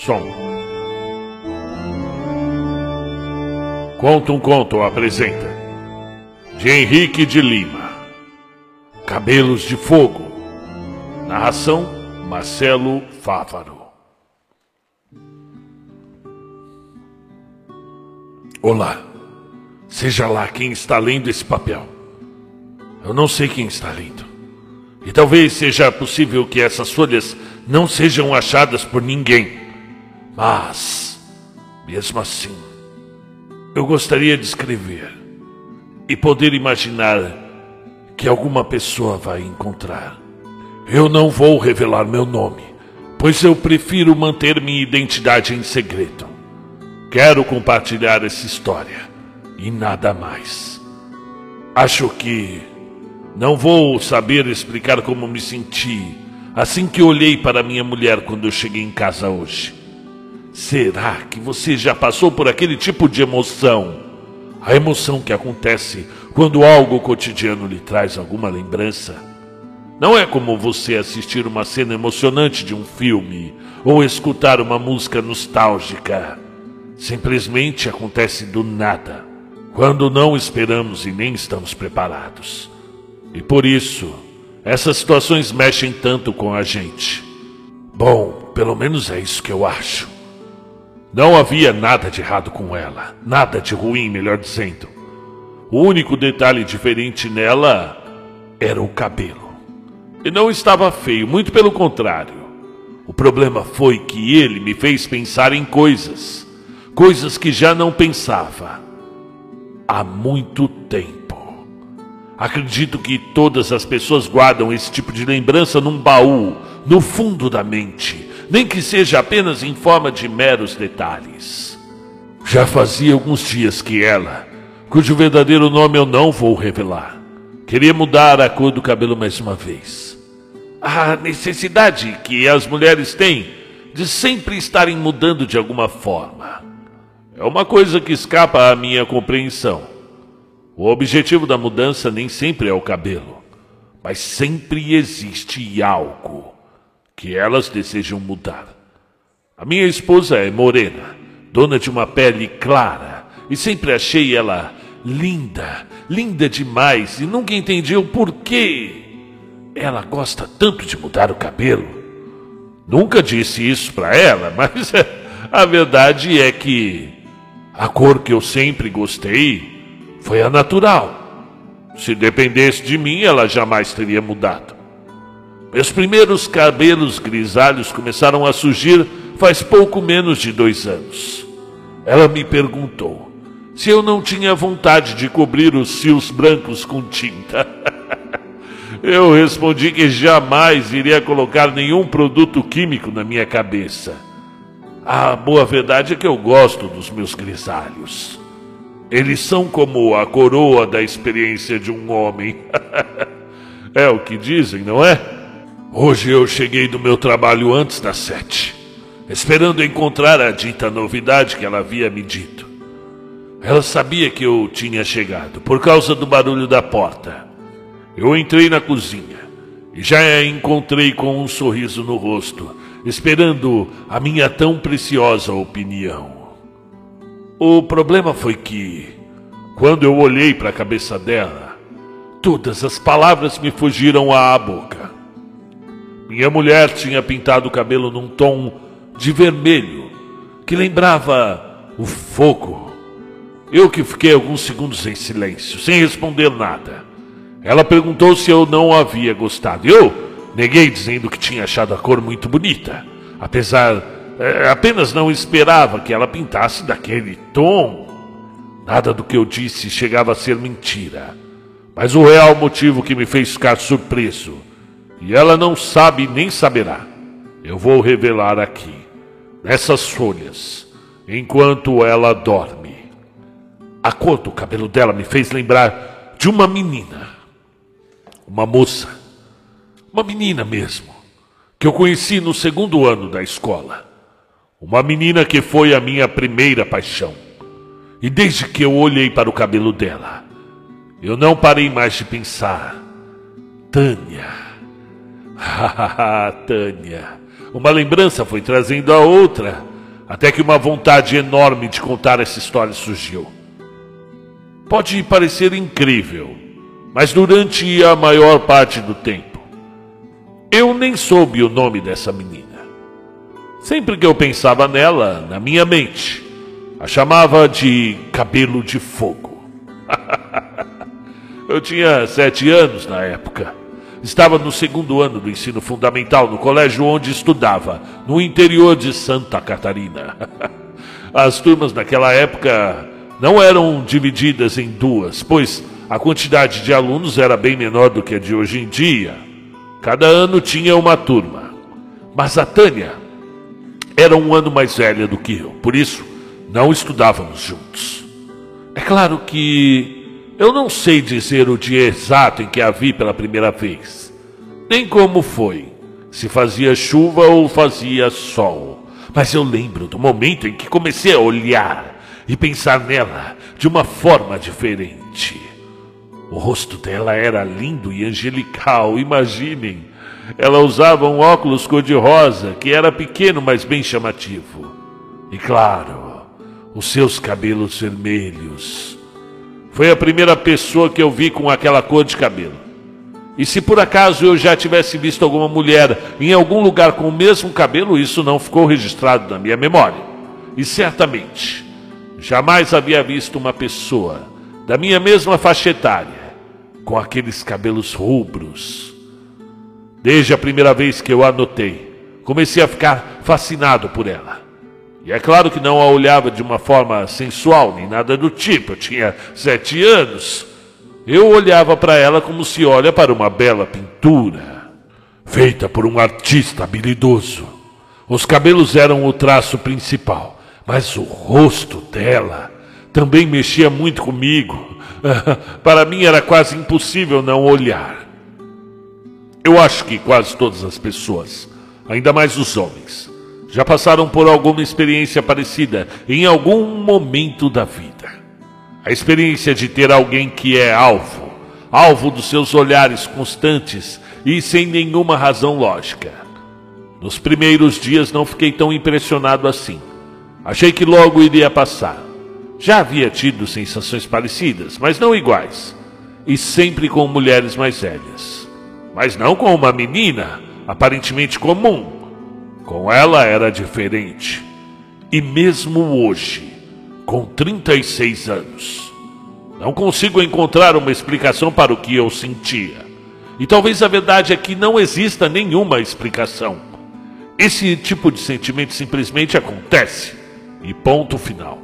Som. Conta um conto apresenta. De Henrique de Lima. Cabelos de Fogo. Narração Marcelo Fávaro. Olá. Seja lá quem está lendo esse papel. Eu não sei quem está lendo. E talvez seja possível que essas folhas não sejam achadas por ninguém. Mas, mesmo assim, eu gostaria de escrever e poder imaginar que alguma pessoa vai encontrar. Eu não vou revelar meu nome, pois eu prefiro manter minha identidade em segredo. Quero compartilhar essa história e nada mais. Acho que não vou saber explicar como me senti assim que olhei para minha mulher quando eu cheguei em casa hoje. Será que você já passou por aquele tipo de emoção? A emoção que acontece quando algo cotidiano lhe traz alguma lembrança. Não é como você assistir uma cena emocionante de um filme ou escutar uma música nostálgica. Simplesmente acontece do nada, quando não esperamos e nem estamos preparados. E por isso, essas situações mexem tanto com a gente. Bom, pelo menos é isso que eu acho. Não havia nada de errado com ela, nada de ruim, melhor dizendo. O único detalhe diferente nela era o cabelo. E não estava feio, muito pelo contrário. O problema foi que ele me fez pensar em coisas, coisas que já não pensava há muito tempo. Acredito que todas as pessoas guardam esse tipo de lembrança num baú, no fundo da mente, nem que seja apenas em forma de meros detalhes. Já fazia alguns dias que ela, cujo verdadeiro nome eu não vou revelar, queria mudar a cor do cabelo mais uma vez. A necessidade que as mulheres têm de sempre estarem mudando de alguma forma é uma coisa que escapa à minha compreensão. O objetivo da mudança nem sempre é o cabelo, mas sempre existe algo que elas desejam mudar. A minha esposa é morena, dona de uma pele clara, e sempre achei ela linda, linda demais, e nunca entendi o porquê ela gosta tanto de mudar o cabelo. Nunca disse isso para ela, mas a verdade é que a cor que eu sempre gostei foi a natural. Se dependesse de mim, ela jamais teria mudado. Meus primeiros cabelos grisalhos começaram a surgir faz pouco menos de dois anos. Ela me perguntou se eu não tinha vontade de cobrir os fios brancos com tinta. eu respondi que jamais iria colocar nenhum produto químico na minha cabeça. A boa verdade é que eu gosto dos meus grisalhos. Eles são como a coroa da experiência de um homem. é o que dizem, não é? Hoje eu cheguei do meu trabalho antes das sete, esperando encontrar a dita novidade que ela havia me dito. Ela sabia que eu tinha chegado por causa do barulho da porta. Eu entrei na cozinha e já a encontrei com um sorriso no rosto, esperando a minha tão preciosa opinião. O problema foi que, quando eu olhei para a cabeça dela, todas as palavras me fugiram à boca. Minha mulher tinha pintado o cabelo num tom de vermelho que lembrava o fogo. Eu que fiquei alguns segundos em silêncio, sem responder nada. Ela perguntou se eu não havia gostado. Eu neguei dizendo que tinha achado a cor muito bonita, apesar é, apenas não esperava que ela pintasse daquele tom. Nada do que eu disse chegava a ser mentira. Mas o real motivo que me fez ficar surpreso, e ela não sabe nem saberá, eu vou revelar aqui, nessas folhas, enquanto ela dorme. A cor do cabelo dela me fez lembrar de uma menina, uma moça, uma menina mesmo, que eu conheci no segundo ano da escola. Uma menina que foi a minha primeira paixão. E desde que eu olhei para o cabelo dela, eu não parei mais de pensar. Tânia. Tânia. Uma lembrança foi trazendo a outra. Até que uma vontade enorme de contar essa história surgiu. Pode parecer incrível, mas durante a maior parte do tempo, eu nem soube o nome dessa menina. Sempre que eu pensava nela, na minha mente, a chamava de cabelo de fogo. eu tinha sete anos na época. Estava no segundo ano do ensino fundamental no colégio onde estudava, no interior de Santa Catarina. As turmas naquela época não eram divididas em duas, pois a quantidade de alunos era bem menor do que a de hoje em dia. Cada ano tinha uma turma. Mas a Tânia era um ano mais velha do que eu, por isso não estudávamos juntos. É claro que eu não sei dizer o dia exato em que a vi pela primeira vez, nem como foi, se fazia chuva ou fazia sol. Mas eu lembro do momento em que comecei a olhar e pensar nela de uma forma diferente. O rosto dela era lindo e angelical, imaginem. Ela usava um óculos cor-de-rosa que era pequeno, mas bem chamativo. E claro, os seus cabelos vermelhos foi a primeira pessoa que eu vi com aquela cor de cabelo. E se por acaso eu já tivesse visto alguma mulher em algum lugar com o mesmo cabelo, isso não ficou registrado na minha memória. E certamente, jamais havia visto uma pessoa da minha mesma faixa etária com aqueles cabelos rubros. Desde a primeira vez que eu a notei, comecei a ficar fascinado por ela. E é claro que não a olhava de uma forma sensual, nem nada do tipo. Eu tinha sete anos. Eu olhava para ela como se olha para uma bela pintura, feita por um artista habilidoso. Os cabelos eram o traço principal, mas o rosto dela também mexia muito comigo. para mim era quase impossível não olhar. Eu acho que quase todas as pessoas, ainda mais os homens, já passaram por alguma experiência parecida em algum momento da vida. A experiência de ter alguém que é alvo, alvo dos seus olhares constantes e sem nenhuma razão lógica. Nos primeiros dias não fiquei tão impressionado assim. Achei que logo iria passar. Já havia tido sensações parecidas, mas não iguais, e sempre com mulheres mais velhas. Mas não com uma menina aparentemente comum com ela era diferente. E mesmo hoje, com 36 anos, não consigo encontrar uma explicação para o que eu sentia. E talvez a verdade é que não exista nenhuma explicação. Esse tipo de sentimento simplesmente acontece. E ponto final.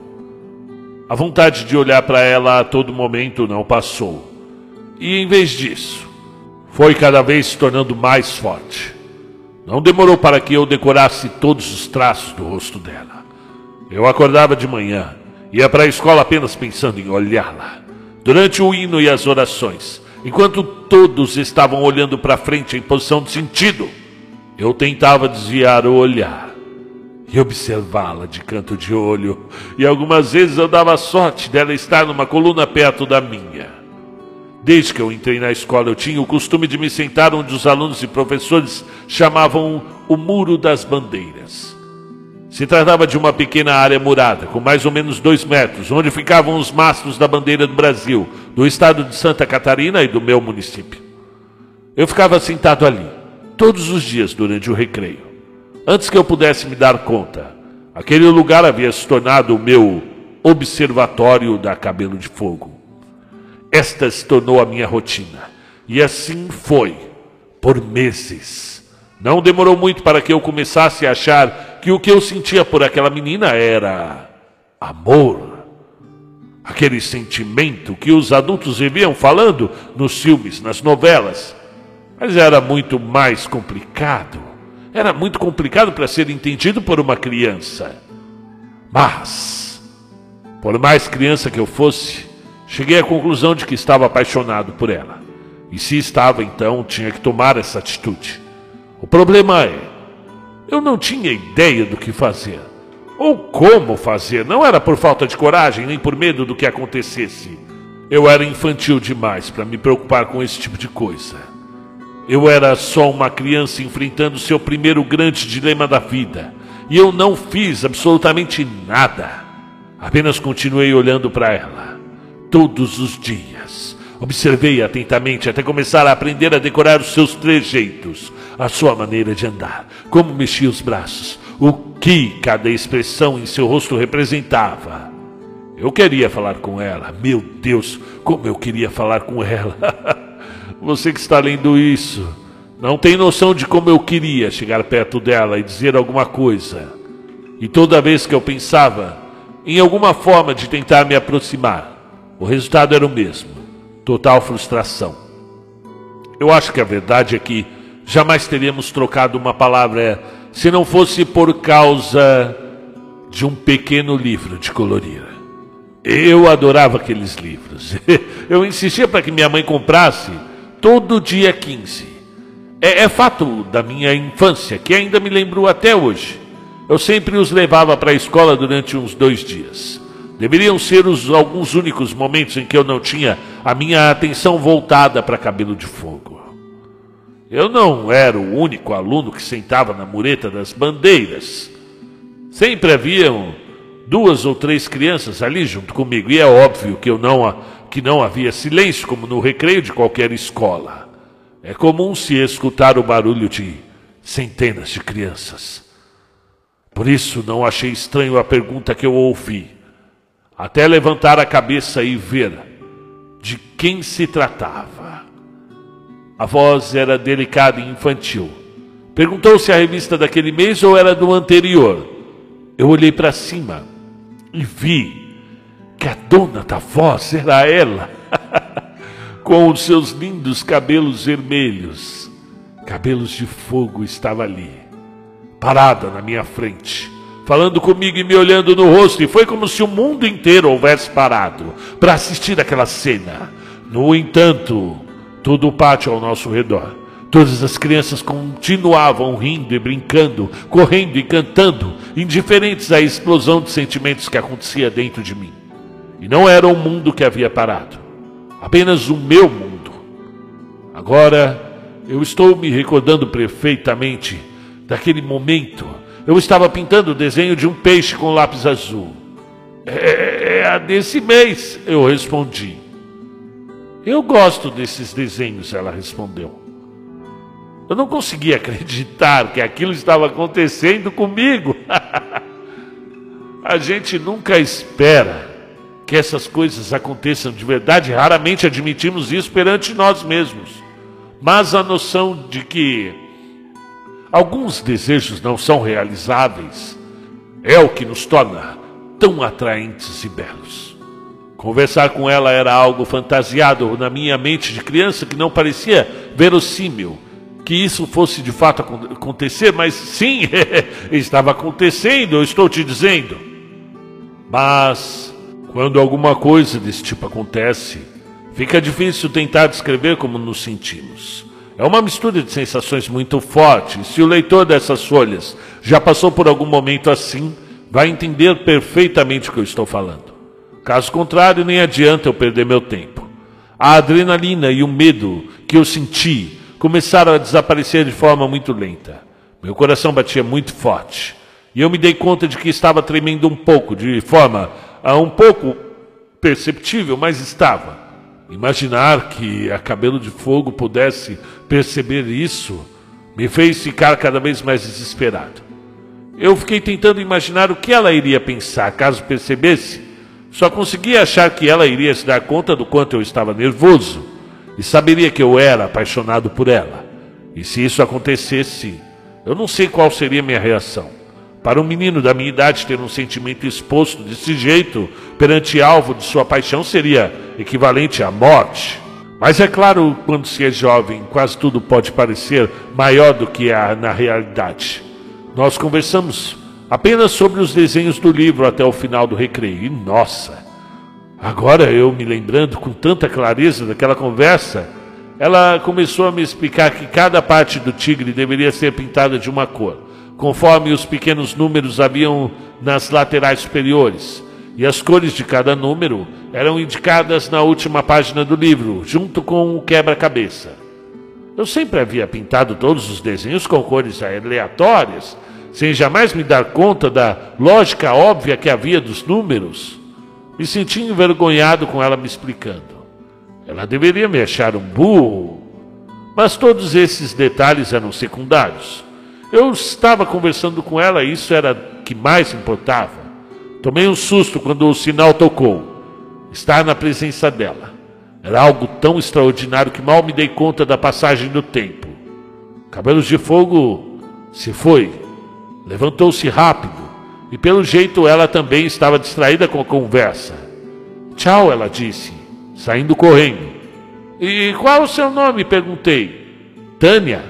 A vontade de olhar para ela a todo momento não passou. E em vez disso, foi cada vez se tornando mais forte. Não demorou para que eu decorasse todos os traços do rosto dela. Eu acordava de manhã, ia para a escola apenas pensando em olhá-la. Durante o hino e as orações, enquanto todos estavam olhando para frente em posição de sentido, eu tentava desviar o olhar e observá-la de canto de olho, e algumas vezes eu dava sorte dela estar numa coluna perto da minha. Desde que eu entrei na escola, eu tinha o costume de me sentar onde os alunos e professores chamavam o Muro das Bandeiras. Se tratava de uma pequena área murada, com mais ou menos dois metros, onde ficavam os mastros da bandeira do Brasil, do estado de Santa Catarina e do meu município. Eu ficava sentado ali, todos os dias durante o recreio. Antes que eu pudesse me dar conta, aquele lugar havia se tornado o meu observatório da Cabelo de Fogo. Esta se tornou a minha rotina. E assim foi, por meses. Não demorou muito para que eu começasse a achar que o que eu sentia por aquela menina era amor. Aquele sentimento que os adultos viviam falando nos filmes, nas novelas. Mas era muito mais complicado. Era muito complicado para ser entendido por uma criança. Mas, por mais criança que eu fosse, Cheguei à conclusão de que estava apaixonado por ela. E se estava, então, tinha que tomar essa atitude. O problema é, eu não tinha ideia do que fazer. Ou como fazer. Não era por falta de coragem, nem por medo do que acontecesse. Eu era infantil demais para me preocupar com esse tipo de coisa. Eu era só uma criança enfrentando seu primeiro grande dilema da vida. e eu não fiz absolutamente nada. Apenas continuei olhando para ela todos os dias. Observei atentamente até começar a aprender a decorar os seus trejeitos, a sua maneira de andar, como mexia os braços, o que cada expressão em seu rosto representava. Eu queria falar com ela, meu Deus, como eu queria falar com ela. Você que está lendo isso, não tem noção de como eu queria chegar perto dela e dizer alguma coisa. E toda vez que eu pensava em alguma forma de tentar me aproximar, o resultado era o mesmo: total frustração. Eu acho que a verdade é que jamais teríamos trocado uma palavra se não fosse por causa de um pequeno livro de colorir. Eu adorava aqueles livros. Eu insistia para que minha mãe comprasse todo dia 15. É, é fato da minha infância, que ainda me lembrou até hoje. Eu sempre os levava para a escola durante uns dois dias. Deveriam ser os, alguns únicos momentos em que eu não tinha a minha atenção voltada para cabelo de fogo. Eu não era o único aluno que sentava na mureta das bandeiras. Sempre haviam duas ou três crianças ali junto comigo, e é óbvio que eu não que não havia silêncio como no recreio de qualquer escola. É comum se escutar o barulho de centenas de crianças. Por isso não achei estranho a pergunta que eu ouvi, até levantar a cabeça e ver de quem se tratava. A voz era delicada e infantil. Perguntou se a revista daquele mês ou era do anterior. Eu olhei para cima e vi que a dona da voz era ela. com os seus lindos cabelos vermelhos. Cabelos de fogo estava ali, parada na minha frente, falando comigo e me olhando no rosto, e foi como se o mundo inteiro houvesse parado para assistir aquela cena. No entanto, todo o pátio ao nosso redor, todas as crianças continuavam rindo e brincando, correndo e cantando, indiferentes à explosão de sentimentos que acontecia dentro de mim. E não era o mundo que havia parado apenas o meu mundo. Agora eu estou me recordando perfeitamente daquele momento. Eu estava pintando o desenho de um peixe com lápis azul. É, é a desse mês, eu respondi. Eu gosto desses desenhos, ela respondeu. Eu não conseguia acreditar que aquilo estava acontecendo comigo. a gente nunca espera que essas coisas aconteçam de verdade, raramente admitimos isso perante nós mesmos. Mas a noção de que alguns desejos não são realizáveis é o que nos torna tão atraentes e belos. Conversar com ela era algo fantasiado na minha mente de criança que não parecia verossímil que isso fosse de fato acontecer, mas sim, estava acontecendo, eu estou te dizendo. Mas quando alguma coisa desse tipo acontece, fica difícil tentar descrever como nos sentimos. É uma mistura de sensações muito forte. Se o leitor dessas folhas já passou por algum momento assim, vai entender perfeitamente o que eu estou falando. Caso contrário, nem adianta eu perder meu tempo. A adrenalina e o medo que eu senti começaram a desaparecer de forma muito lenta. Meu coração batia muito forte. E eu me dei conta de que estava tremendo um pouco, de forma um pouco perceptível, mas estava. Imaginar que a cabelo de fogo pudesse perceber isso me fez ficar cada vez mais desesperado. Eu fiquei tentando imaginar o que ela iria pensar caso percebesse. Só conseguia achar que ela iria se dar conta do quanto eu estava nervoso e saberia que eu era apaixonado por ela. E se isso acontecesse, eu não sei qual seria minha reação. Para um menino da minha idade ter um sentimento exposto desse jeito perante alvo de sua paixão seria equivalente à morte. Mas é claro, quando se é jovem, quase tudo pode parecer maior do que é na realidade. Nós conversamos apenas sobre os desenhos do livro até o final do recreio. E nossa, agora eu me lembrando com tanta clareza daquela conversa, ela começou a me explicar que cada parte do tigre deveria ser pintada de uma cor conforme os pequenos números haviam nas laterais superiores, e as cores de cada número eram indicadas na última página do livro, junto com o quebra-cabeça. Eu sempre havia pintado todos os desenhos com cores aleatórias, sem jamais me dar conta da lógica óbvia que havia dos números. Me senti envergonhado com ela me explicando. Ela deveria me achar um burro. Mas todos esses detalhes eram secundários. Eu estava conversando com ela e isso era o que mais importava. Tomei um susto quando o sinal tocou. Estar na presença dela. Era algo tão extraordinário que mal me dei conta da passagem do tempo. Cabelos de Fogo se foi. Levantou-se rápido e, pelo jeito, ela também estava distraída com a conversa. Tchau, ela disse, saindo correndo. E qual o seu nome? perguntei. Tânia.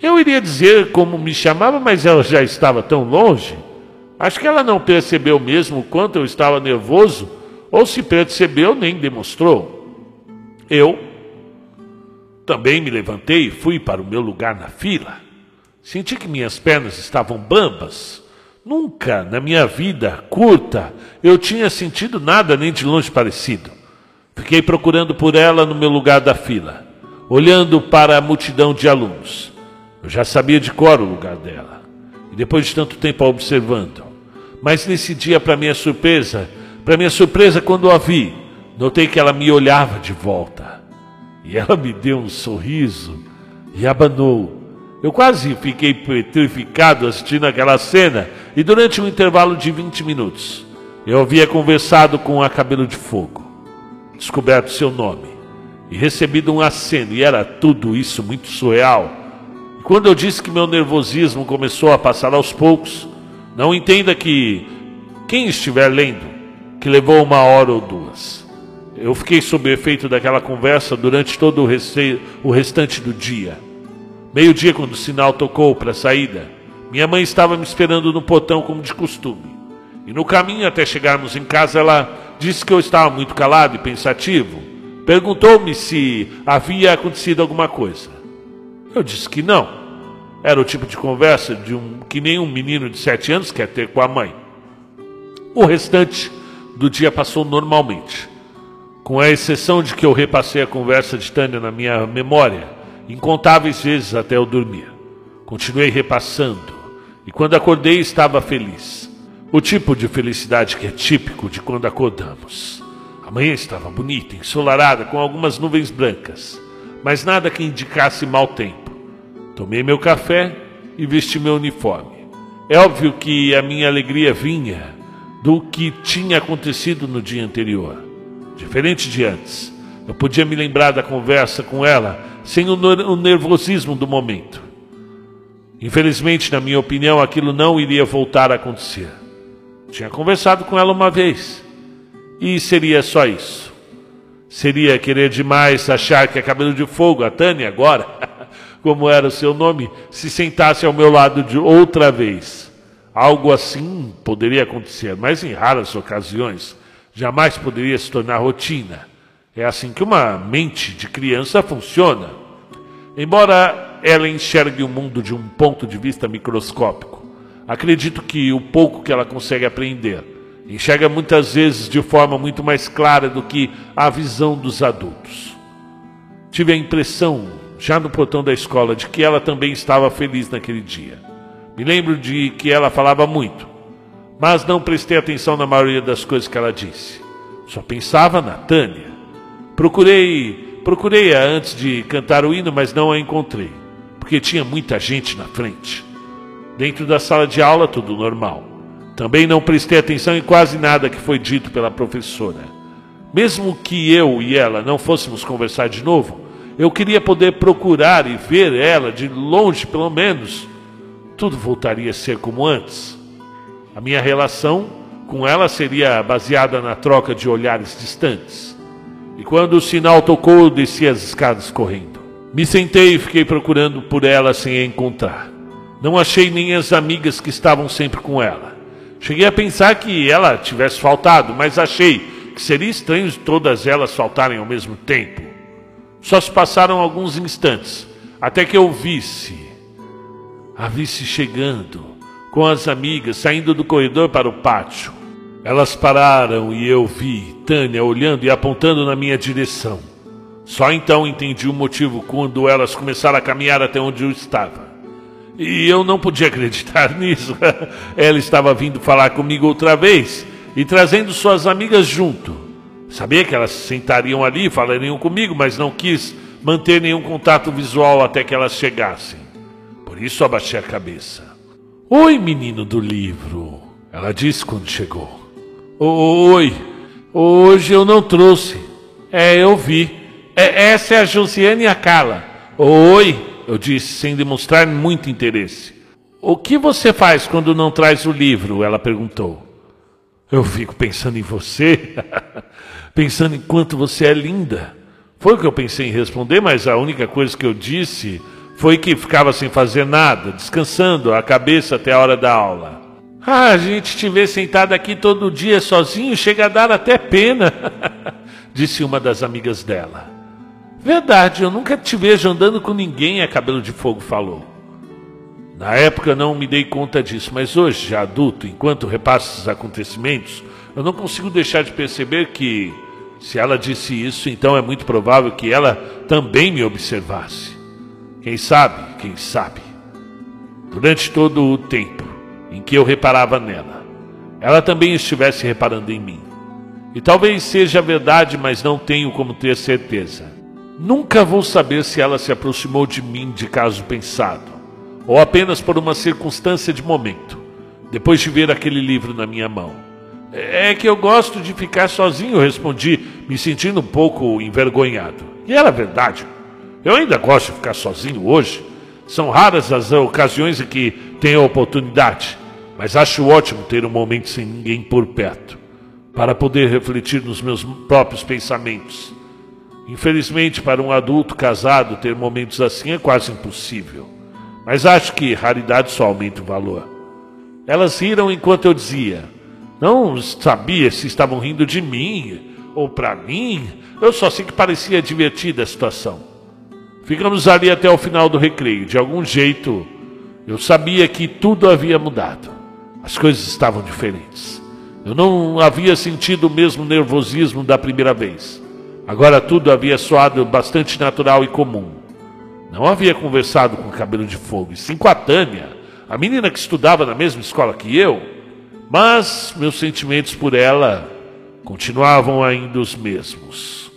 Eu iria dizer como me chamava, mas ela já estava tão longe. Acho que ela não percebeu mesmo o quanto eu estava nervoso, ou se percebeu, nem demonstrou. Eu também me levantei e fui para o meu lugar na fila. Senti que minhas pernas estavam bambas. Nunca na minha vida curta eu tinha sentido nada nem de longe parecido. Fiquei procurando por ela no meu lugar da fila, olhando para a multidão de alunos. Eu já sabia de cor o lugar dela, e depois de tanto tempo a observando. Mas nesse dia, para minha surpresa, para minha surpresa, quando a vi, notei que ela me olhava de volta. E ela me deu um sorriso e abanou. Eu quase fiquei petrificado assistindo aquela cena e durante um intervalo de 20 minutos eu havia conversado com a Cabelo de Fogo, descoberto seu nome e recebido um aceno e era tudo isso muito surreal. E quando eu disse que meu nervosismo começou a passar aos poucos, não entenda que quem estiver lendo, que levou uma hora ou duas. Eu fiquei sob o efeito daquela conversa durante todo o, o restante do dia. Meio-dia, quando o sinal tocou para a saída, minha mãe estava me esperando no portão como de costume. E no caminho até chegarmos em casa, ela disse que eu estava muito calado e pensativo. Perguntou-me se havia acontecido alguma coisa. Eu disse que não. Era o tipo de conversa de um que nem um menino de sete anos quer ter com a mãe. O restante do dia passou normalmente, com a exceção de que eu repassei a conversa de Tânia na minha memória incontáveis vezes até eu dormir. Continuei repassando, e quando acordei estava feliz. O tipo de felicidade que é típico de quando acordamos. A manhã estava bonita, ensolarada, com algumas nuvens brancas, mas nada que indicasse mau tempo. Tomei meu café e vesti meu uniforme. É óbvio que a minha alegria vinha do que tinha acontecido no dia anterior. Diferente de antes, eu podia me lembrar da conversa com ela sem o nervosismo do momento. Infelizmente, na minha opinião, aquilo não iria voltar a acontecer. Tinha conversado com ela uma vez e seria só isso. Seria querer demais achar que a cabelo de fogo, a Tânia agora, como era o seu nome, se sentasse ao meu lado de outra vez. Algo assim poderia acontecer, mas em raras ocasiões. Jamais poderia se tornar rotina. É assim que uma mente de criança funciona. Embora ela enxergue o mundo de um ponto de vista microscópico, acredito que o pouco que ela consegue aprender enxerga muitas vezes de forma muito mais clara do que a visão dos adultos. Tive a impressão, já no portão da escola, de que ela também estava feliz naquele dia. Me lembro de que ela falava muito, mas não prestei atenção na maioria das coisas que ela disse. Só pensava na Tânia. Procurei, procurei-a antes de cantar o hino, mas não a encontrei, porque tinha muita gente na frente. Dentro da sala de aula, tudo normal. Também não prestei atenção em quase nada que foi dito pela professora. Mesmo que eu e ela não fôssemos conversar de novo, eu queria poder procurar e ver ela de longe, pelo menos. Tudo voltaria a ser como antes. A minha relação com ela seria baseada na troca de olhares distantes. E quando o sinal tocou, desci as escadas correndo. Me sentei e fiquei procurando por ela sem a encontrar. Não achei nem as amigas que estavam sempre com ela. Cheguei a pensar que ela tivesse faltado, mas achei que seria estranho todas elas faltarem ao mesmo tempo. Só se passaram alguns instantes, até que eu visse, a visse chegando, com as amigas, saindo do corredor para o pátio. Elas pararam e eu vi Tânia olhando e apontando na minha direção. Só então entendi o motivo quando elas começaram a caminhar até onde eu estava. E eu não podia acreditar nisso. Ela estava vindo falar comigo outra vez e trazendo suas amigas junto. Sabia que elas se sentariam ali falariam comigo, mas não quis manter nenhum contato visual até que elas chegassem. Por isso abaixei a cabeça. Oi, menino do livro, ela disse quando chegou. Oi, hoje eu não trouxe. É, eu vi. É, essa é a Josiane e a Carla. Oi, eu disse sem demonstrar muito interesse. O que você faz quando não traz o livro? Ela perguntou. Eu fico pensando em você, pensando em quanto você é linda. Foi o que eu pensei em responder, mas a única coisa que eu disse foi que ficava sem fazer nada, descansando a cabeça até a hora da aula. Ah, a gente te vê sentado aqui todo dia sozinho, chega a dar até pena, disse uma das amigas dela. Verdade, eu nunca te vejo andando com ninguém, a Cabelo de Fogo falou. Na época não me dei conta disso, mas hoje, já adulto, enquanto repasso esses acontecimentos, eu não consigo deixar de perceber que, se ela disse isso, então é muito provável que ela também me observasse. Quem sabe, quem sabe. Durante todo o tempo em que eu reparava nela, ela também estivesse reparando em mim. E talvez seja verdade, mas não tenho como ter certeza. Nunca vou saber se ela se aproximou de mim de caso pensado, ou apenas por uma circunstância de momento, depois de ver aquele livro na minha mão. É que eu gosto de ficar sozinho, respondi, me sentindo um pouco envergonhado. E era verdade. Eu ainda gosto de ficar sozinho hoje. São raras as ocasiões em que tenho a oportunidade, mas acho ótimo ter um momento sem ninguém por perto, para poder refletir nos meus próprios pensamentos Infelizmente, para um adulto casado, ter momentos assim é quase impossível. Mas acho que raridade só aumenta o valor. Elas riram enquanto eu dizia. Não sabia se estavam rindo de mim ou para mim. Eu só sei que parecia divertida a situação. Ficamos ali até o final do recreio. De algum jeito, eu sabia que tudo havia mudado. As coisas estavam diferentes. Eu não havia sentido o mesmo nervosismo da primeira vez. Agora tudo havia soado bastante natural e comum. Não havia conversado com o cabelo de fogo, e sim com a Tânia, a menina que estudava na mesma escola que eu. Mas meus sentimentos por ela continuavam ainda os mesmos.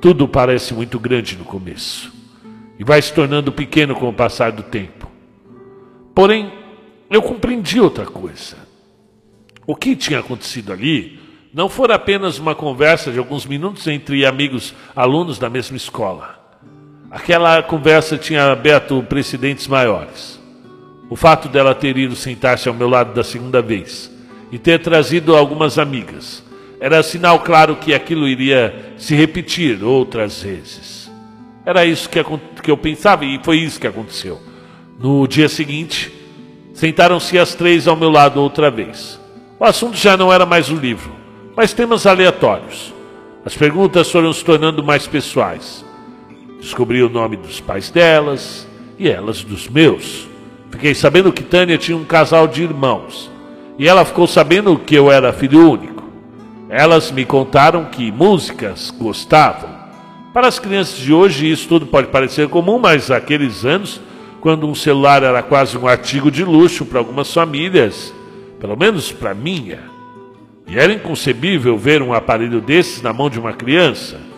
Tudo parece muito grande no começo e vai se tornando pequeno com o passar do tempo. Porém, eu compreendi outra coisa. O que tinha acontecido ali não fora apenas uma conversa de alguns minutos entre amigos alunos da mesma escola. Aquela conversa tinha aberto precedentes maiores. O fato dela ter ido sentar-se ao meu lado da segunda vez e ter trazido algumas amigas era sinal claro que aquilo iria se repetir outras vezes. Era isso que, que eu pensava e foi isso que aconteceu. No dia seguinte, sentaram-se as três ao meu lado outra vez. O assunto já não era mais o livro mas temas aleatórios. As perguntas foram se tornando mais pessoais. Descobri o nome dos pais delas e elas dos meus. Fiquei sabendo que Tânia tinha um casal de irmãos e ela ficou sabendo que eu era filho único. Elas me contaram que músicas gostavam. Para as crianças de hoje, isso tudo pode parecer comum, mas naqueles anos, quando um celular era quase um artigo de luxo para algumas famílias, pelo menos para minha, e era inconcebível ver um aparelho desses na mão de uma criança.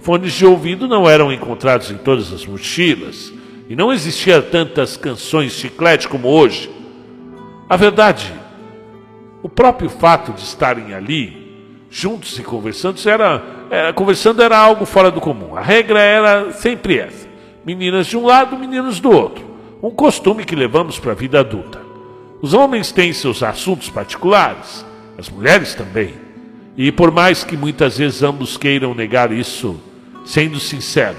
Fones de ouvido não eram encontrados em todas as mochilas e não existiam tantas canções chiclete como hoje. A verdade, o próprio fato de estarem ali, juntos e conversando, era, era, conversando era algo fora do comum. A regra era sempre essa: meninas de um lado, meninos do outro. Um costume que levamos para a vida adulta. Os homens têm seus assuntos particulares, as mulheres também. E por mais que muitas vezes ambos queiram negar isso, sendo sincero,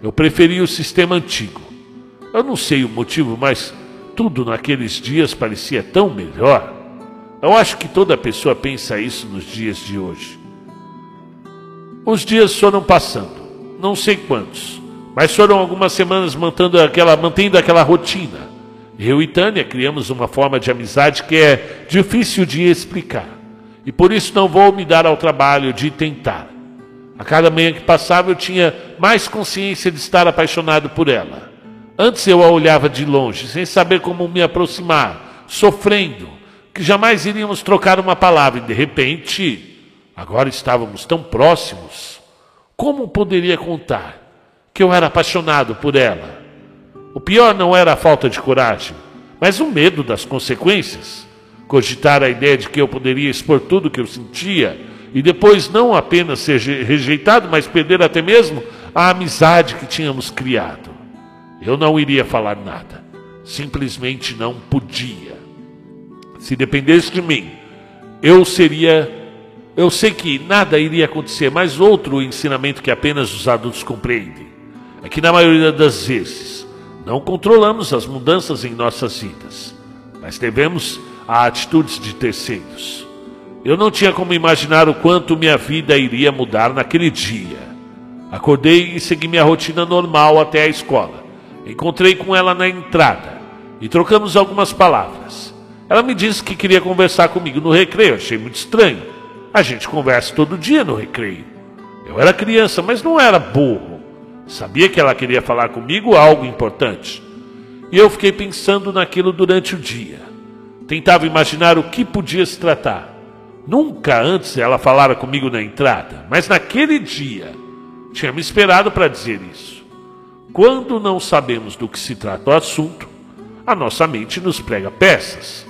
eu preferi o sistema antigo. Eu não sei o motivo, mas tudo naqueles dias parecia tão melhor. Eu acho que toda pessoa pensa isso nos dias de hoje. Os dias foram passando, não sei quantos, mas foram algumas semanas mantendo aquela, mantendo aquela rotina. Eu e Tânia criamos uma forma de amizade que é difícil de explicar. E por isso não vou me dar ao trabalho de tentar. A cada manhã que passava eu tinha mais consciência de estar apaixonado por ela. Antes eu a olhava de longe, sem saber como me aproximar, sofrendo, que jamais iríamos trocar uma palavra, e de repente, agora estávamos tão próximos. Como poderia contar que eu era apaixonado por ela? O pior não era a falta de coragem, mas o medo das consequências. Cogitar a ideia de que eu poderia expor tudo o que eu sentia e depois não apenas ser rejeitado, mas perder até mesmo a amizade que tínhamos criado. Eu não iria falar nada, simplesmente não podia. Se dependesse de mim, eu seria. Eu sei que nada iria acontecer, mas outro ensinamento que apenas os adultos compreendem é que, na maioria das vezes, não controlamos as mudanças em nossas vidas, mas devemos a atitudes de terceiros. Eu não tinha como imaginar o quanto minha vida iria mudar naquele dia. Acordei e segui minha rotina normal até a escola. Encontrei com ela na entrada e trocamos algumas palavras. Ela me disse que queria conversar comigo no recreio. Achei muito estranho. A gente conversa todo dia no recreio. Eu era criança, mas não era burro. Sabia que ela queria falar comigo algo importante. E eu fiquei pensando naquilo durante o dia. Tentava imaginar o que podia se tratar. Nunca antes ela falara comigo na entrada, mas naquele dia tinha me esperado para dizer isso. Quando não sabemos do que se trata o assunto, a nossa mente nos prega peças.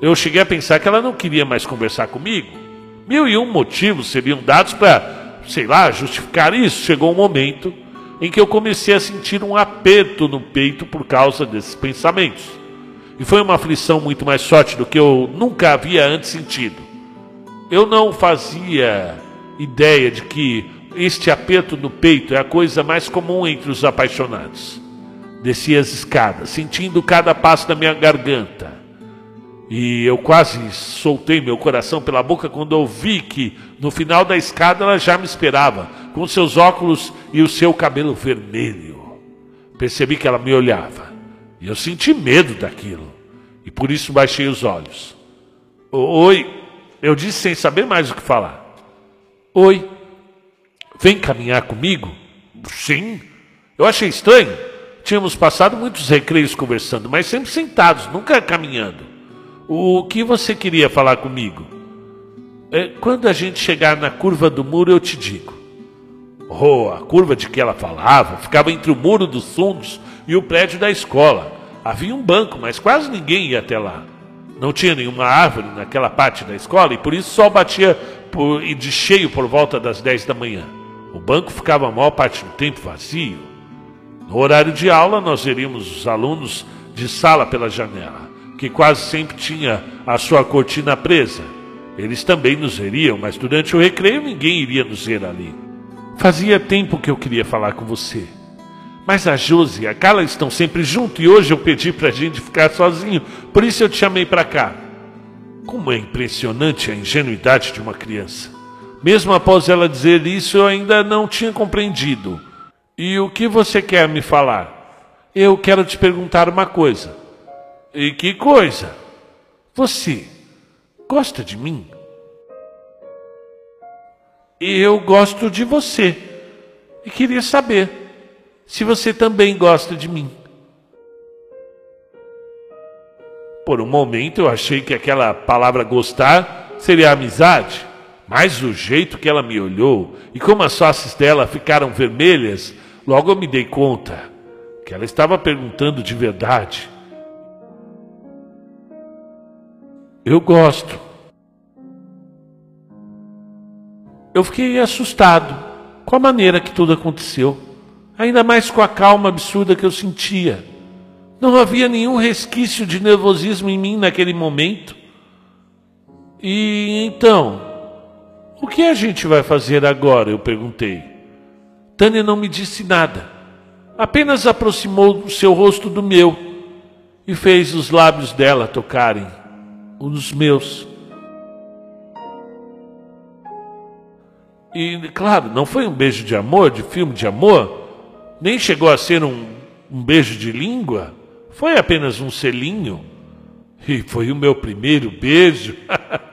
Eu cheguei a pensar que ela não queria mais conversar comigo. Mil e um motivos seriam dados para, sei lá, justificar isso. Chegou um momento em que eu comecei a sentir um aperto no peito por causa desses pensamentos. E foi uma aflição muito mais forte do que eu nunca havia antes sentido. Eu não fazia ideia de que este aperto no peito é a coisa mais comum entre os apaixonados. Desci as escadas, sentindo cada passo da minha garganta. E eu quase soltei meu coração pela boca quando ouvi que no final da escada ela já me esperava, com seus óculos e o seu cabelo vermelho. Percebi que ela me olhava e eu senti medo daquilo e por isso baixei os olhos. Oi, eu disse sem saber mais o que falar. Oi, vem caminhar comigo? Sim. Eu achei estranho. Tínhamos passado muitos recreios conversando, mas sempre sentados, nunca caminhando. O que você queria falar comigo? É, quando a gente chegar na curva do muro, eu te digo. Oh, a curva de que ela falava ficava entre o muro dos fundos e o prédio da escola. Havia um banco, mas quase ninguém ia até lá. Não tinha nenhuma árvore naquela parte da escola e por isso só batia por, de cheio por volta das 10 da manhã. O banco ficava a maior parte do tempo vazio. No horário de aula, nós veríamos os alunos de sala pela janela, que quase sempre tinha a sua cortina presa. Eles também nos veriam, mas durante o recreio ninguém iria nos ver ali. Fazia tempo que eu queria falar com você. Mas a Josi e a Carla estão sempre junto e hoje eu pedi para a gente ficar sozinho, por isso eu te chamei para cá. Como é impressionante a ingenuidade de uma criança. Mesmo após ela dizer isso, eu ainda não tinha compreendido. E o que você quer me falar? Eu quero te perguntar uma coisa. E que coisa? Você gosta de mim? eu gosto de você e queria saber se você também gosta de mim. Por um momento eu achei que aquela palavra gostar seria amizade, mas o jeito que ela me olhou e como as faces dela ficaram vermelhas, logo eu me dei conta que ela estava perguntando de verdade. Eu gosto. Eu fiquei assustado com a maneira que tudo aconteceu, ainda mais com a calma absurda que eu sentia. Não havia nenhum resquício de nervosismo em mim naquele momento. E então, o que a gente vai fazer agora? Eu perguntei. Tânia não me disse nada, apenas aproximou o seu rosto do meu e fez os lábios dela tocarem os meus. E, claro, não foi um beijo de amor, de filme de amor, nem chegou a ser um, um beijo de língua, foi apenas um selinho. E foi o meu primeiro beijo.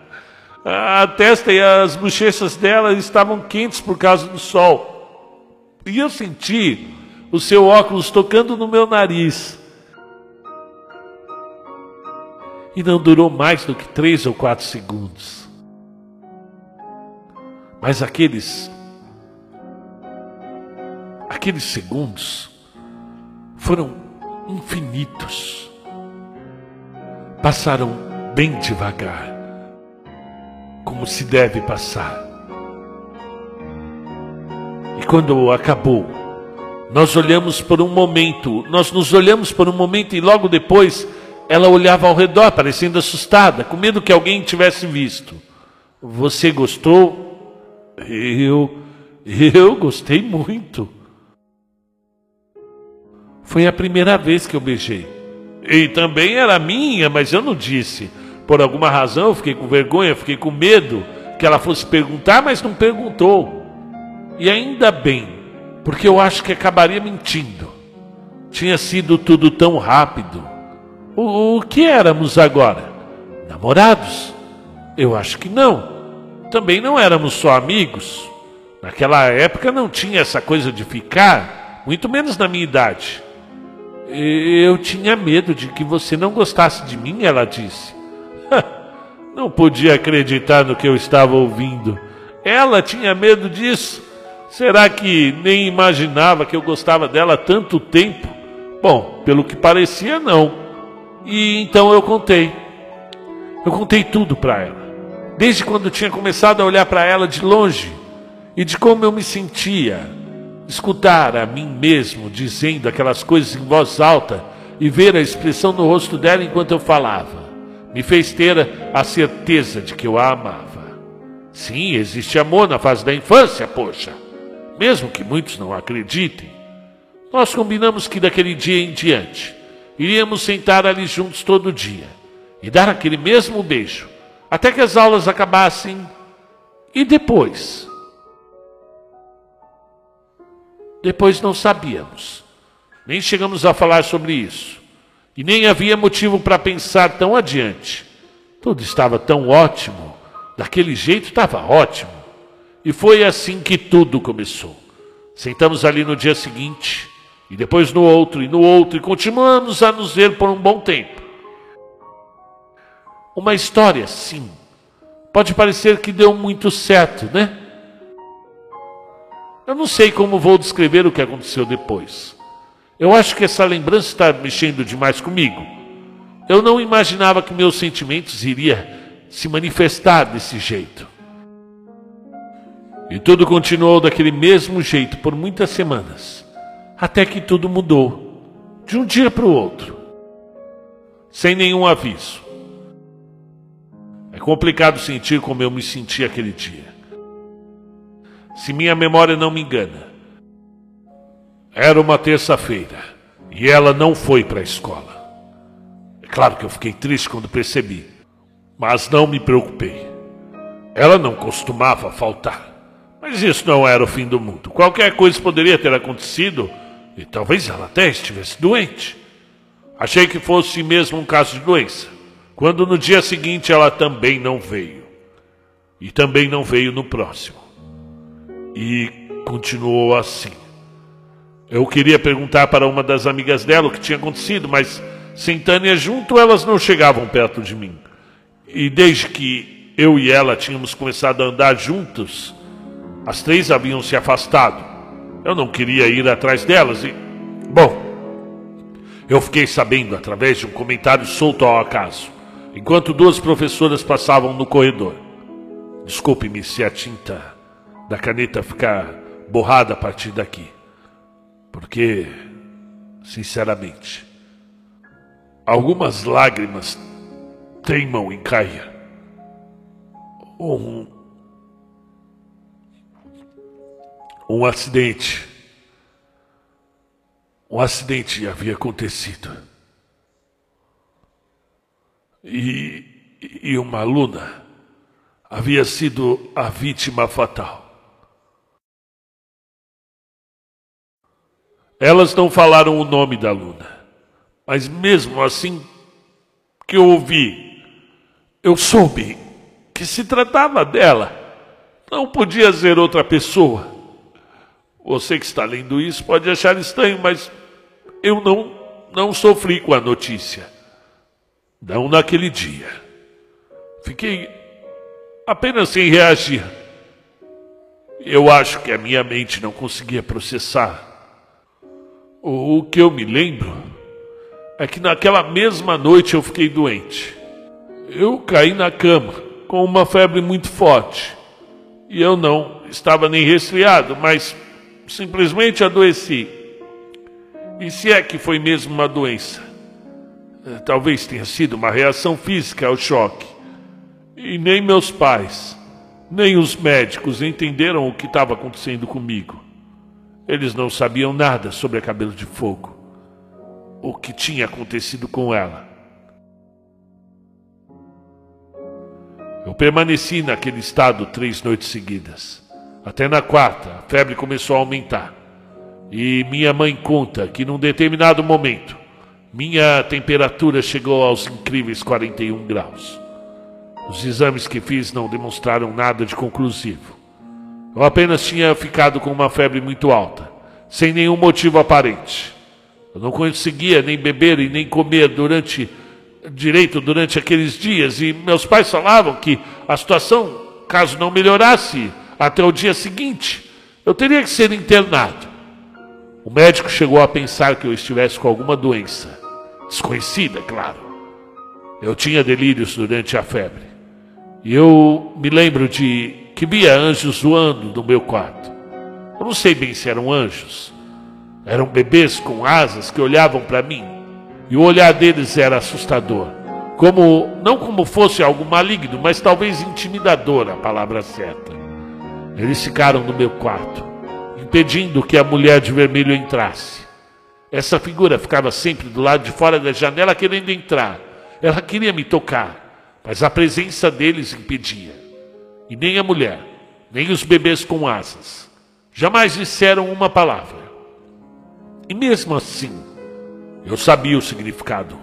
a testa e as bochechas dela estavam quentes por causa do sol. E eu senti o seu óculos tocando no meu nariz. E não durou mais do que três ou quatro segundos. Mas aqueles. Aqueles segundos foram infinitos. Passaram bem devagar, como se deve passar. E quando acabou, nós olhamos por um momento, nós nos olhamos por um momento e logo depois ela olhava ao redor, parecendo assustada, com medo que alguém tivesse visto. Você gostou? Eu, eu gostei muito. Foi a primeira vez que eu beijei. E também era minha, mas eu não disse. Por alguma razão eu fiquei com vergonha, fiquei com medo que ela fosse perguntar, mas não perguntou. E ainda bem, porque eu acho que acabaria mentindo. Tinha sido tudo tão rápido. O, o que éramos agora? Namorados? Eu acho que não. Também não éramos só amigos. Naquela época não tinha essa coisa de ficar, muito menos na minha idade. Eu tinha medo de que você não gostasse de mim, ela disse. Não podia acreditar no que eu estava ouvindo. Ela tinha medo disso. Será que nem imaginava que eu gostava dela há tanto tempo? Bom, pelo que parecia, não. E então eu contei. Eu contei tudo para ela. Desde quando tinha começado a olhar para ela de longe e de como eu me sentia. Escutar a mim mesmo dizendo aquelas coisas em voz alta e ver a expressão no rosto dela enquanto eu falava, me fez ter a certeza de que eu a amava. Sim, existe amor na fase da infância, poxa mesmo que muitos não acreditem. Nós combinamos que daquele dia em diante iríamos sentar ali juntos todo dia e dar aquele mesmo beijo até que as aulas acabassem e depois. Depois não sabíamos, nem chegamos a falar sobre isso e nem havia motivo para pensar tão adiante. Tudo estava tão ótimo, daquele jeito estava ótimo. E foi assim que tudo começou. Sentamos ali no dia seguinte, e depois no outro, e no outro, e continuamos a nos ver por um bom tempo. Uma história, sim. Pode parecer que deu muito certo, né? Eu não sei como vou descrever o que aconteceu depois. Eu acho que essa lembrança está mexendo demais comigo. Eu não imaginava que meus sentimentos iria se manifestar desse jeito. E tudo continuou daquele mesmo jeito por muitas semanas, até que tudo mudou, de um dia para o outro, sem nenhum aviso. É complicado sentir como eu me senti aquele dia. Se minha memória não me engana, era uma terça-feira e ela não foi para a escola. É claro que eu fiquei triste quando percebi, mas não me preocupei. Ela não costumava faltar. Mas isso não era o fim do mundo. Qualquer coisa poderia ter acontecido e talvez ela até estivesse doente. Achei que fosse mesmo um caso de doença, quando no dia seguinte ela também não veio. E também não veio no próximo. E continuou assim. Eu queria perguntar para uma das amigas dela o que tinha acontecido, mas sem Tânia junto, elas não chegavam perto de mim. E desde que eu e ela tínhamos começado a andar juntos, as três haviam se afastado. Eu não queria ir atrás delas e. Bom, eu fiquei sabendo através de um comentário solto ao acaso, enquanto duas professoras passavam no corredor. Desculpe-me se a tinta da caneta ficar borrada a partir daqui, porque, sinceramente, algumas lágrimas teimam em cair. Um um acidente. Um acidente havia acontecido. E, e uma aluna havia sido a vítima fatal. Elas não falaram o nome da aluna, mas mesmo assim que eu ouvi, eu soube que se tratava dela. Não podia ser outra pessoa. Você que está lendo isso pode achar estranho, mas eu não, não sofri com a notícia. Não naquele dia. Fiquei apenas sem reagir. Eu acho que a minha mente não conseguia processar. O que eu me lembro é que naquela mesma noite eu fiquei doente. Eu caí na cama com uma febre muito forte. E eu não estava nem resfriado, mas simplesmente adoeci. E se é que foi mesmo uma doença? Eh, talvez tenha sido uma reação física ao choque. E nem meus pais, nem os médicos entenderam o que estava acontecendo comigo. Eles não sabiam nada sobre a cabelo de fogo o que tinha acontecido com ela. Eu permaneci naquele estado três noites seguidas. Até na quarta, a febre começou a aumentar. E minha mãe conta que num determinado momento, minha temperatura chegou aos incríveis 41 graus. Os exames que fiz não demonstraram nada de conclusivo. Eu apenas tinha ficado com uma febre muito alta, sem nenhum motivo aparente. Eu não conseguia nem beber e nem comer durante direito durante aqueles dias e meus pais falavam que a situação, caso não melhorasse até o dia seguinte, eu teria que ser internado. O médico chegou a pensar que eu estivesse com alguma doença, desconhecida, claro. Eu tinha delírios durante a febre. E eu me lembro de que via anjos voando no meu quarto. Eu não sei bem se eram anjos, eram bebês com asas que olhavam para mim, e o olhar deles era assustador. Como não como fosse algo maligno, mas talvez intimidador, a palavra certa. Eles ficaram no meu quarto, impedindo que a mulher de vermelho entrasse. Essa figura ficava sempre do lado de fora da janela querendo entrar. Ela queria me tocar, mas a presença deles impedia. E nem a mulher, nem os bebês com asas jamais disseram uma palavra. E mesmo assim, eu sabia o significado.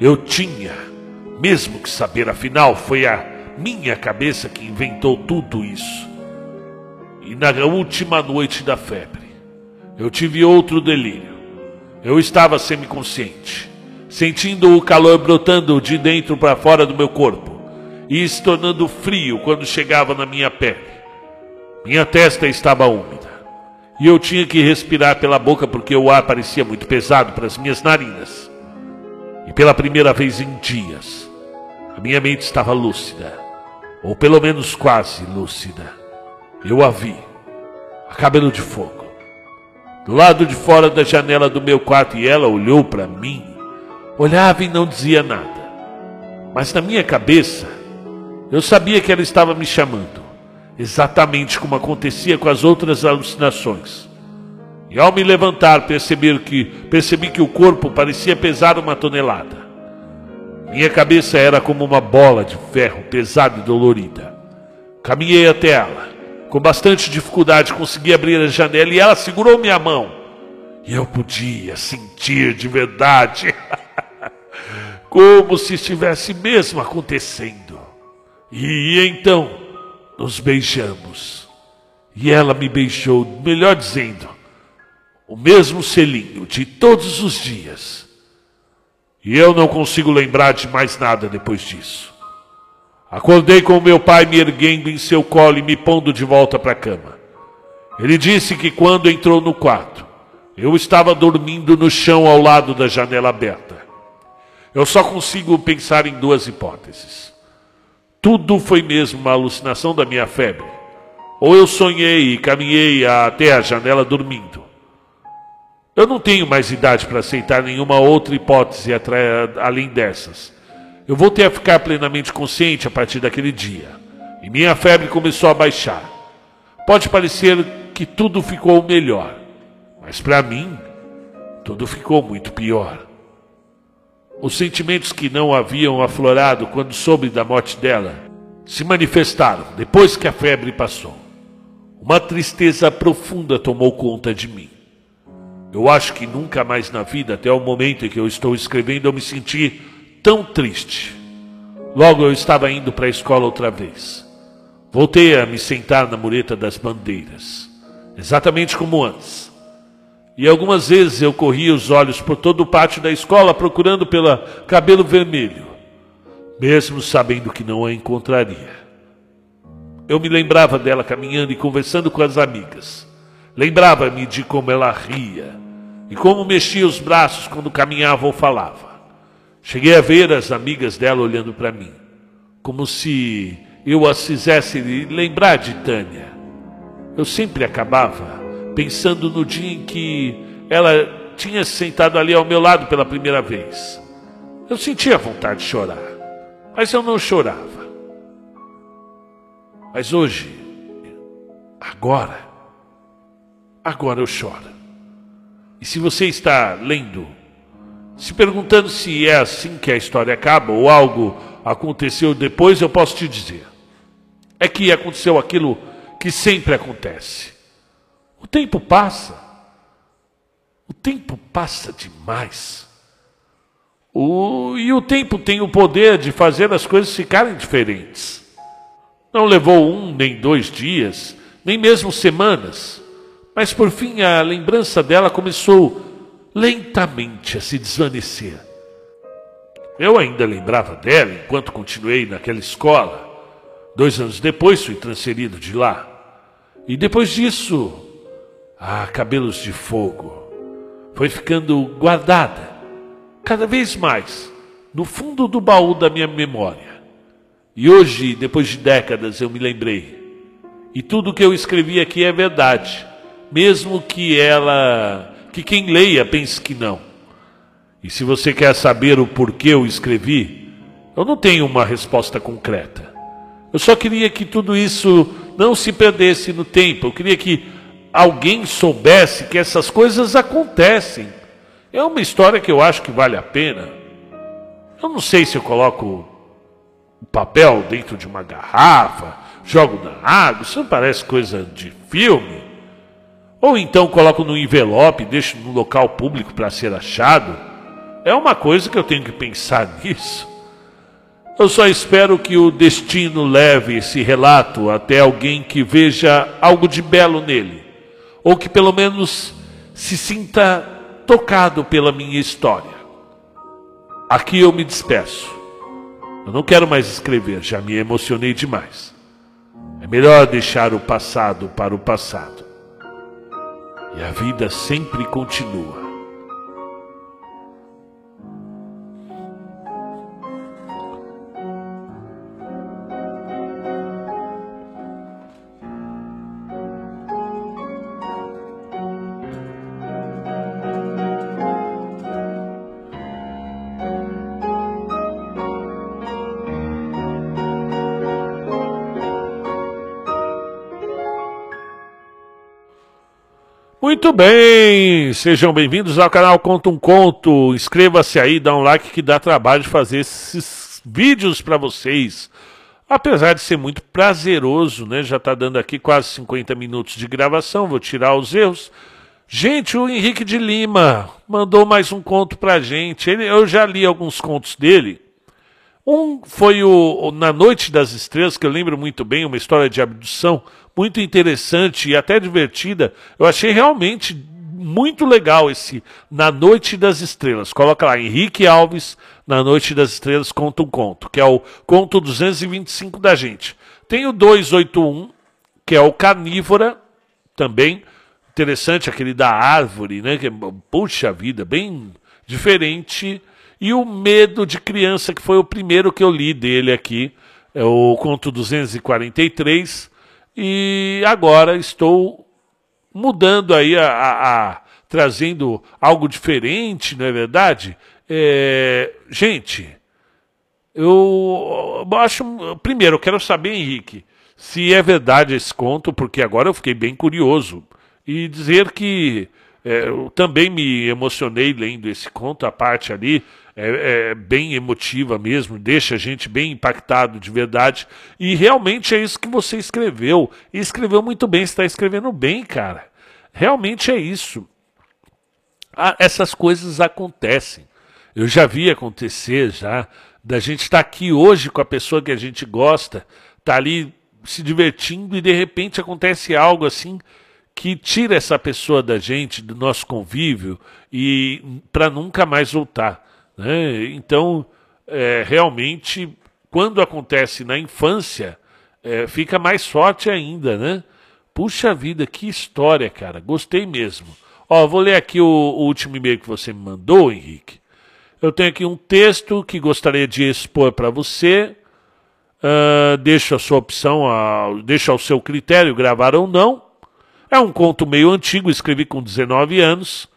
Eu tinha mesmo que saber, afinal, foi a minha cabeça que inventou tudo isso. E na última noite da febre, eu tive outro delírio. Eu estava semiconsciente, sentindo o calor brotando de dentro para fora do meu corpo e se tornando frio quando chegava na minha pele. Minha testa estava úmida e eu tinha que respirar pela boca porque o ar parecia muito pesado para as minhas narinas. E pela primeira vez em dias, a minha mente estava lúcida, ou pelo menos quase lúcida. Eu a vi, a cabelo de fogo, do lado de fora da janela do meu quarto e ela olhou para mim, olhava e não dizia nada. Mas na minha cabeça, eu sabia que ela estava me chamando exatamente como acontecia com as outras alucinações. E ao me levantar, percebi que, percebi que o corpo parecia pesar uma tonelada. Minha cabeça era como uma bola de ferro pesada e dolorida. Caminhei até ela. Com bastante dificuldade consegui abrir a janela e ela segurou minha mão. E eu podia sentir de verdade, como se estivesse mesmo acontecendo. E então nos beijamos. E ela me beijou, melhor dizendo, o mesmo selinho de todos os dias. E eu não consigo lembrar de mais nada depois disso. Acordei com meu pai me erguendo em seu colo e me pondo de volta para a cama. Ele disse que quando entrou no quarto, eu estava dormindo no chão ao lado da janela aberta. Eu só consigo pensar em duas hipóteses. Tudo foi mesmo uma alucinação da minha febre. Ou eu sonhei e caminhei até a janela dormindo. Eu não tenho mais idade para aceitar nenhuma outra hipótese além dessas. Eu voltei a ficar plenamente consciente a partir daquele dia. E minha febre começou a baixar. Pode parecer que tudo ficou melhor, mas para mim, tudo ficou muito pior. Os sentimentos que não haviam aflorado quando soube da morte dela se manifestaram depois que a febre passou. Uma tristeza profunda tomou conta de mim. Eu acho que nunca mais na vida, até o momento em que eu estou escrevendo, eu me senti tão triste. Logo eu estava indo para a escola outra vez. Voltei a me sentar na mureta das bandeiras. exatamente como antes. E algumas vezes eu corria os olhos por todo o pátio da escola procurando pela cabelo vermelho, mesmo sabendo que não a encontraria. Eu me lembrava dela caminhando e conversando com as amigas. Lembrava-me de como ela ria e como mexia os braços quando caminhava ou falava. Cheguei a ver as amigas dela olhando para mim, como se eu as fizesse lembrar de Tânia. Eu sempre acabava pensando no dia em que ela tinha sentado ali ao meu lado pela primeira vez. Eu sentia vontade de chorar, mas eu não chorava. Mas hoje, agora, agora eu choro. E se você está lendo se perguntando se é assim que a história acaba ou algo aconteceu depois, eu posso te dizer. É que aconteceu aquilo que sempre acontece. O tempo passa. O tempo passa demais. O, e o tempo tem o poder de fazer as coisas ficarem diferentes. Não levou um nem dois dias, nem mesmo semanas, mas por fim a lembrança dela começou lentamente a se desvanecer. Eu ainda lembrava dela enquanto continuei naquela escola. Dois anos depois fui transferido de lá. E depois disso, ah, cabelos de fogo, foi ficando guardada, cada vez mais, no fundo do baú da minha memória. E hoje, depois de décadas, eu me lembrei. E tudo que eu escrevi aqui é verdade, mesmo que ela que quem leia pense que não. E se você quer saber o porquê eu escrevi, eu não tenho uma resposta concreta. Eu só queria que tudo isso não se perdesse no tempo. Eu queria que alguém soubesse que essas coisas acontecem. É uma história que eu acho que vale a pena. Eu não sei se eu coloco o papel dentro de uma garrafa, jogo na água, isso não parece coisa de filme. Ou então coloco no envelope, deixo no local público para ser achado. É uma coisa que eu tenho que pensar nisso. Eu só espero que o destino leve esse relato até alguém que veja algo de belo nele, ou que pelo menos se sinta tocado pela minha história. Aqui eu me despeço. Eu não quero mais escrever, já me emocionei demais. É melhor deixar o passado para o passado e a vida sempre continua. Muito bem, sejam bem-vindos ao canal Conta um Conto. Inscreva-se aí, dá um like que dá trabalho de fazer esses vídeos para vocês. Apesar de ser muito prazeroso, né? Já está dando aqui quase 50 minutos de gravação, vou tirar os erros. Gente, o Henrique de Lima mandou mais um conto pra gente. Ele, eu já li alguns contos dele. Um foi o, o Na Noite das Estrelas, que eu lembro muito bem, uma história de abdução muito interessante e até divertida. Eu achei realmente muito legal esse Na Noite das Estrelas. Coloca lá, Henrique Alves, Na Noite das Estrelas, conta um conto, que é o conto 225 da gente. Tem o 281, que é o Carnívora, também interessante, aquele da árvore, né? Que, é, puxa vida, bem diferente. E o Medo de Criança, que foi o primeiro que eu li dele aqui, é o conto 243, e agora estou mudando aí a, a, a trazendo algo diferente, não é verdade? É, gente, eu acho. Primeiro, eu quero saber, Henrique, se é verdade esse conto, porque agora eu fiquei bem curioso. E dizer que é, eu também me emocionei lendo esse conto, a parte ali é, é, bem emotiva mesmo, deixa a gente bem impactado de verdade. E realmente é isso que você escreveu. E escreveu muito bem, está escrevendo bem, cara. Realmente é isso. Ah, essas coisas acontecem. Eu já vi acontecer já, da gente estar tá aqui hoje com a pessoa que a gente gosta, tá ali se divertindo e de repente acontece algo assim que tira essa pessoa da gente, do nosso convívio, e para nunca mais voltar. Né? Então, é, realmente, quando acontece na infância, é, fica mais forte ainda, né? Puxa vida, que história, cara. Gostei mesmo. Ó, vou ler aqui o, o último e-mail que você me mandou, Henrique. Eu tenho aqui um texto que gostaria de expor para você. Uh, deixa a sua opção, a, deixa ao seu critério gravar ou não. É um conto meio antigo, escrevi com 19 anos,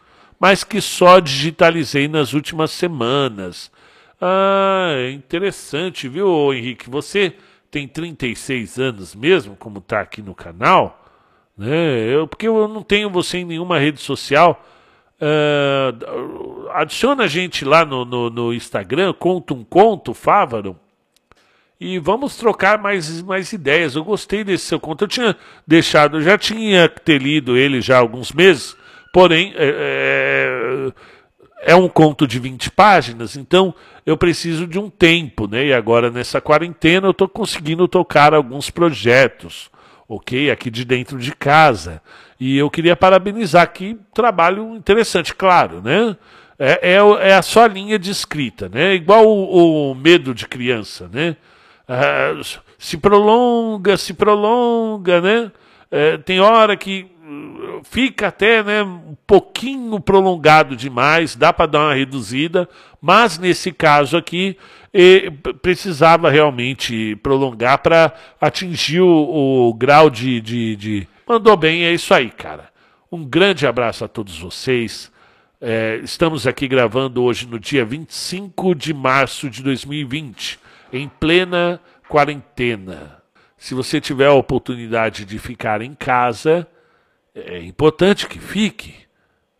mas que só digitalizei nas últimas semanas. Ah, interessante, viu, Henrique? Você tem 36 anos mesmo, como está aqui no canal, né? Eu, porque eu não tenho você em nenhuma rede social. Uh, adiciona a gente lá no, no, no, Instagram, conta um conto, Fávaro, e vamos trocar mais, mais ideias. Eu gostei desse seu conto. Eu tinha deixado, eu já tinha ter lido ele já há alguns meses, porém é, é, é um conto de 20 páginas, então eu preciso de um tempo, né? E agora nessa quarentena eu estou conseguindo tocar alguns projetos, ok? Aqui de dentro de casa. E eu queria parabenizar aqui, trabalho interessante, claro, né? É, é, é a sua linha de escrita, né? Igual o, o medo de criança, né? Ah, se prolonga, se prolonga, né? É, tem hora que fica até né, um pouquinho prolongado demais, dá para dar uma reduzida, mas nesse caso aqui precisava realmente prolongar para atingir o, o grau de, de, de, Mandou bem, é isso aí, cara. Um grande abraço a todos vocês. É, estamos aqui gravando hoje no dia 25 de março de 2020 em plena quarentena. Se você tiver a oportunidade de ficar em casa, é importante que fique,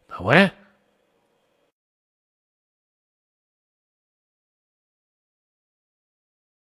não é?